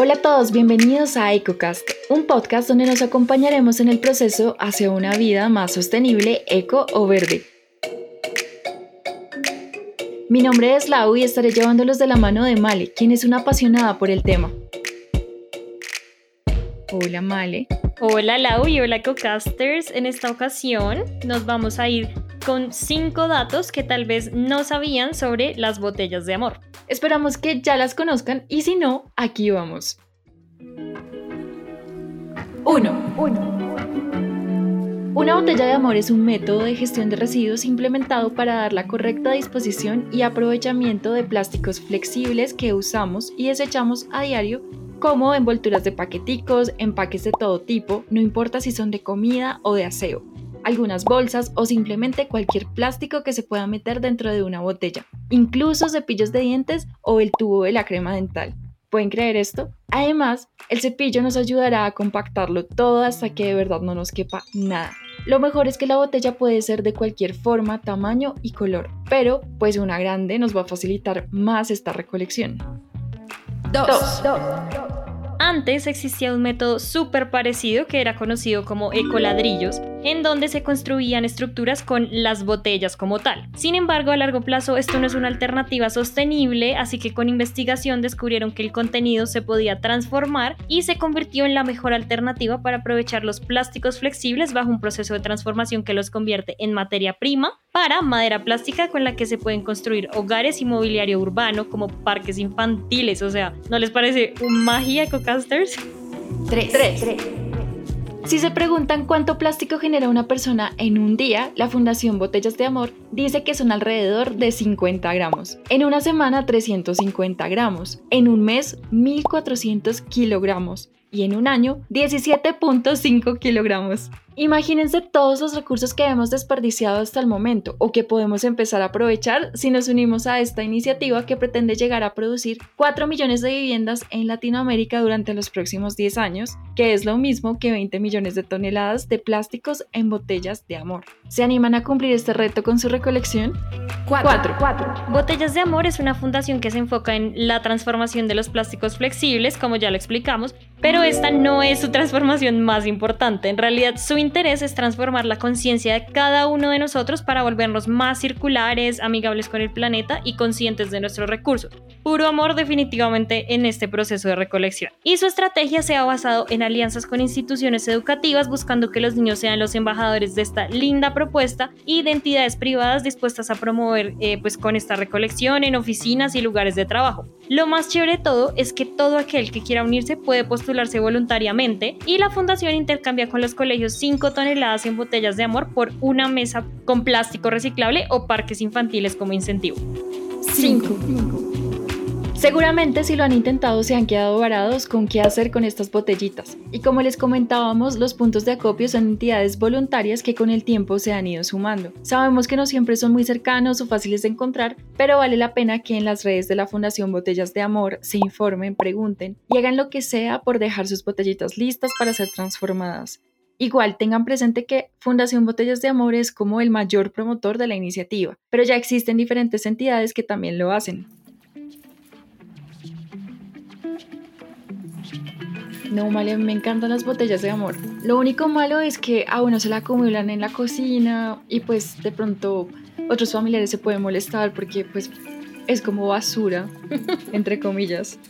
Hola a todos, bienvenidos a EcoCast, un podcast donde nos acompañaremos en el proceso hacia una vida más sostenible, eco o verde. Mi nombre es Lau y estaré llevándolos de la mano de Male, quien es una apasionada por el tema. Hola Male. Hola Lau y hola EcoCasters. En esta ocasión nos vamos a ir con cinco datos que tal vez no sabían sobre las botellas de amor. Esperamos que ya las conozcan y si no, aquí vamos. 1. Una botella de amor es un método de gestión de residuos implementado para dar la correcta disposición y aprovechamiento de plásticos flexibles que usamos y desechamos a diario como envolturas de paqueticos, empaques de todo tipo, no importa si son de comida o de aseo, algunas bolsas o simplemente cualquier plástico que se pueda meter dentro de una botella, incluso cepillos de dientes o el tubo de la crema dental. ¿Pueden creer esto? Además, el cepillo nos ayudará a compactarlo todo hasta que de verdad no nos quepa nada. Lo mejor es que la botella puede ser de cualquier forma, tamaño y color, pero pues una grande nos va a facilitar más esta recolección. 2. Antes existía un método súper parecido que era conocido como ecoladrillos, en donde se construían estructuras con las botellas como tal. Sin embargo, a largo plazo esto no es una alternativa sostenible, así que con investigación descubrieron que el contenido se podía transformar y se convirtió en la mejor alternativa para aprovechar los plásticos flexibles bajo un proceso de transformación que los convierte en materia prima para madera plástica con la que se pueden construir hogares y mobiliario urbano como parques infantiles. O sea, ¿no les parece un magia EcoCasters? 3. Si se preguntan cuánto plástico genera una persona en un día, la Fundación Botellas de Amor dice que son alrededor de 50 gramos. En una semana 350 gramos. En un mes 1400 kilogramos. Y en un año 17.5 kilogramos. Imagínense todos los recursos que hemos desperdiciado hasta el momento o que podemos empezar a aprovechar si nos unimos a esta iniciativa que pretende llegar a producir 4 millones de viviendas en Latinoamérica durante los próximos 10 años, que es lo mismo que 20 millones de toneladas de plásticos en botellas de amor. ¿Se animan a cumplir este reto con su recolección? 4. Botellas de Amor es una fundación que se enfoca en la transformación de los plásticos flexibles, como ya lo explicamos, pero esta no es su transformación más importante. En realidad, su interés es transformar la conciencia de cada uno de nosotros para volvernos más circulares, amigables con el planeta y conscientes de nuestros recursos. Puro amor definitivamente en este proceso de recolección. Y su estrategia se ha basado en alianzas con instituciones educativas buscando que los niños sean los embajadores de esta linda propuesta y de entidades privadas dispuestas a promover eh, pues con esta recolección en oficinas y lugares de trabajo. Lo más chévere de todo es que todo aquel que quiera unirse puede postularse voluntariamente y la fundación intercambia con los colegios 5 toneladas en botellas de amor por una mesa con plástico reciclable o parques infantiles como incentivo. 5. Seguramente si lo han intentado se han quedado varados con qué hacer con estas botellitas. Y como les comentábamos, los puntos de acopio son entidades voluntarias que con el tiempo se han ido sumando. Sabemos que no siempre son muy cercanos o fáciles de encontrar, pero vale la pena que en las redes de la Fundación Botellas de Amor se informen, pregunten y hagan lo que sea por dejar sus botellitas listas para ser transformadas. Igual tengan presente que Fundación Botellas de Amor es como el mayor promotor de la iniciativa, pero ya existen diferentes entidades que también lo hacen. No, vale, me encantan las botellas de amor. Lo único malo es que a uno se la acumulan en la cocina y pues de pronto otros familiares se pueden molestar porque pues es como basura, entre comillas.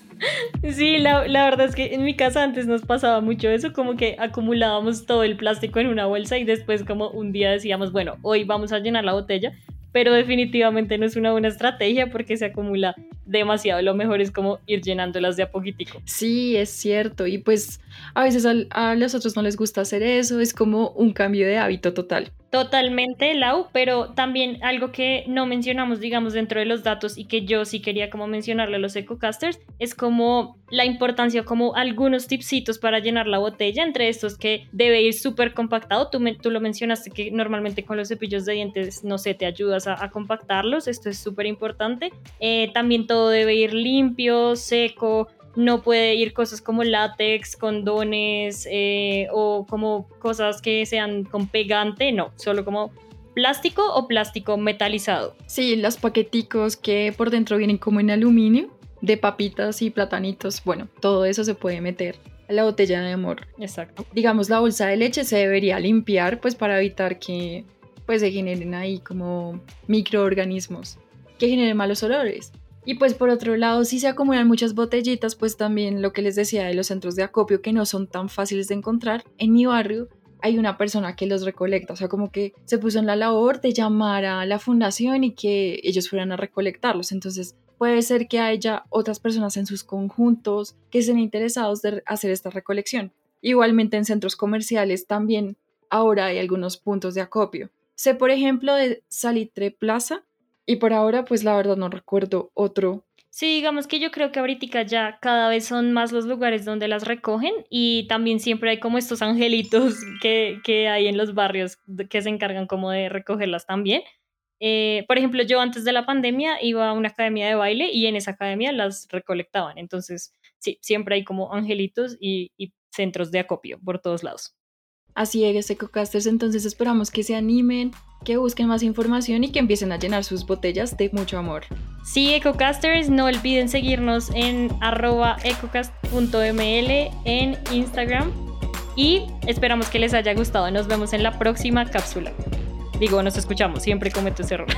Sí, la, verdad es que en mi casa antes nos pasaba mucho eso, como que acumulábamos todo el plástico en una bolsa y después como un día decíamos, bueno, hoy vamos a llenar la botella, pero definitivamente no es una buena estrategia porque se acumula demasiado. Lo mejor es como ir llenándolas de a poquitico. Sí, es cierto. Y pues a veces a, los otros no les gusta hacer eso. Es como un cambio de hábito total. Totalmente, Lau, pero también algo que no mencionamos, digamos, dentro de los datos y que yo sí quería como mencionarle a los ecocasters, es como la importancia, como algunos tipsitos para llenar la botella, entre estos que debe ir súper compactado. Tú, lo mencionaste que normalmente con los cepillos de dientes, no sé, te ayudas a, compactarlos, esto es súper importante. Eh, también todo debe ir limpio, seco, no puede ir cosas como látex, condones eh, o como cosas que sean con pegante, no, solo como plástico o plástico metalizado. Sí, los paqueticos que por dentro vienen como en aluminio de papitas y platanitos, bueno, todo eso se puede meter a la botella de amor. Exacto. Digamos, la bolsa de leche se debería limpiar pues para evitar que pues se generen ahí como microorganismos que generen malos olores. Y pues por otro lado, si se acumulan muchas botellitas, pues también lo que les decía de los centros de acopio que no son tan fáciles de encontrar, en mi barrio hay una persona que los recolecta, o sea, como que se puso en la labor de llamar a la fundación y que ellos fueran a recolectarlos. Entonces, puede ser que haya otras personas en sus conjuntos que estén interesados de hacer esta recolección. Igualmente en centros comerciales también ahora hay algunos puntos de acopio. Sé, por ejemplo, de Salitre Plaza y por ahora, pues la verdad no recuerdo otro Sí, digamos que yo creo que ahorita ya cada vez son más los lugares donde las recogen y también siempre hay como estos angelitos que, que hay en los barrios que se encargan como de recogerlas también. Eh, por ejemplo, yo antes de la pandemia iba a una academia de baile y en esa academia las recolectaban. Entonces, sí, siempre hay como angelitos y, y centros de acopio por todos lados. Así es, EcoCasters, entonces esperamos que se animen, que busquen más información y que empiecen a llenar sus botellas de mucho amor. Sí, EcoCasters, no olviden seguirnos en arroba ecocast.ml en Instagram y esperamos que les haya gustado. Nos vemos en la próxima cápsula. Digo, nos escuchamos, siempre cometo ese error.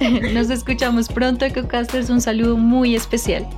nos escuchamos pronto, EcoCasters, un saludo muy especial.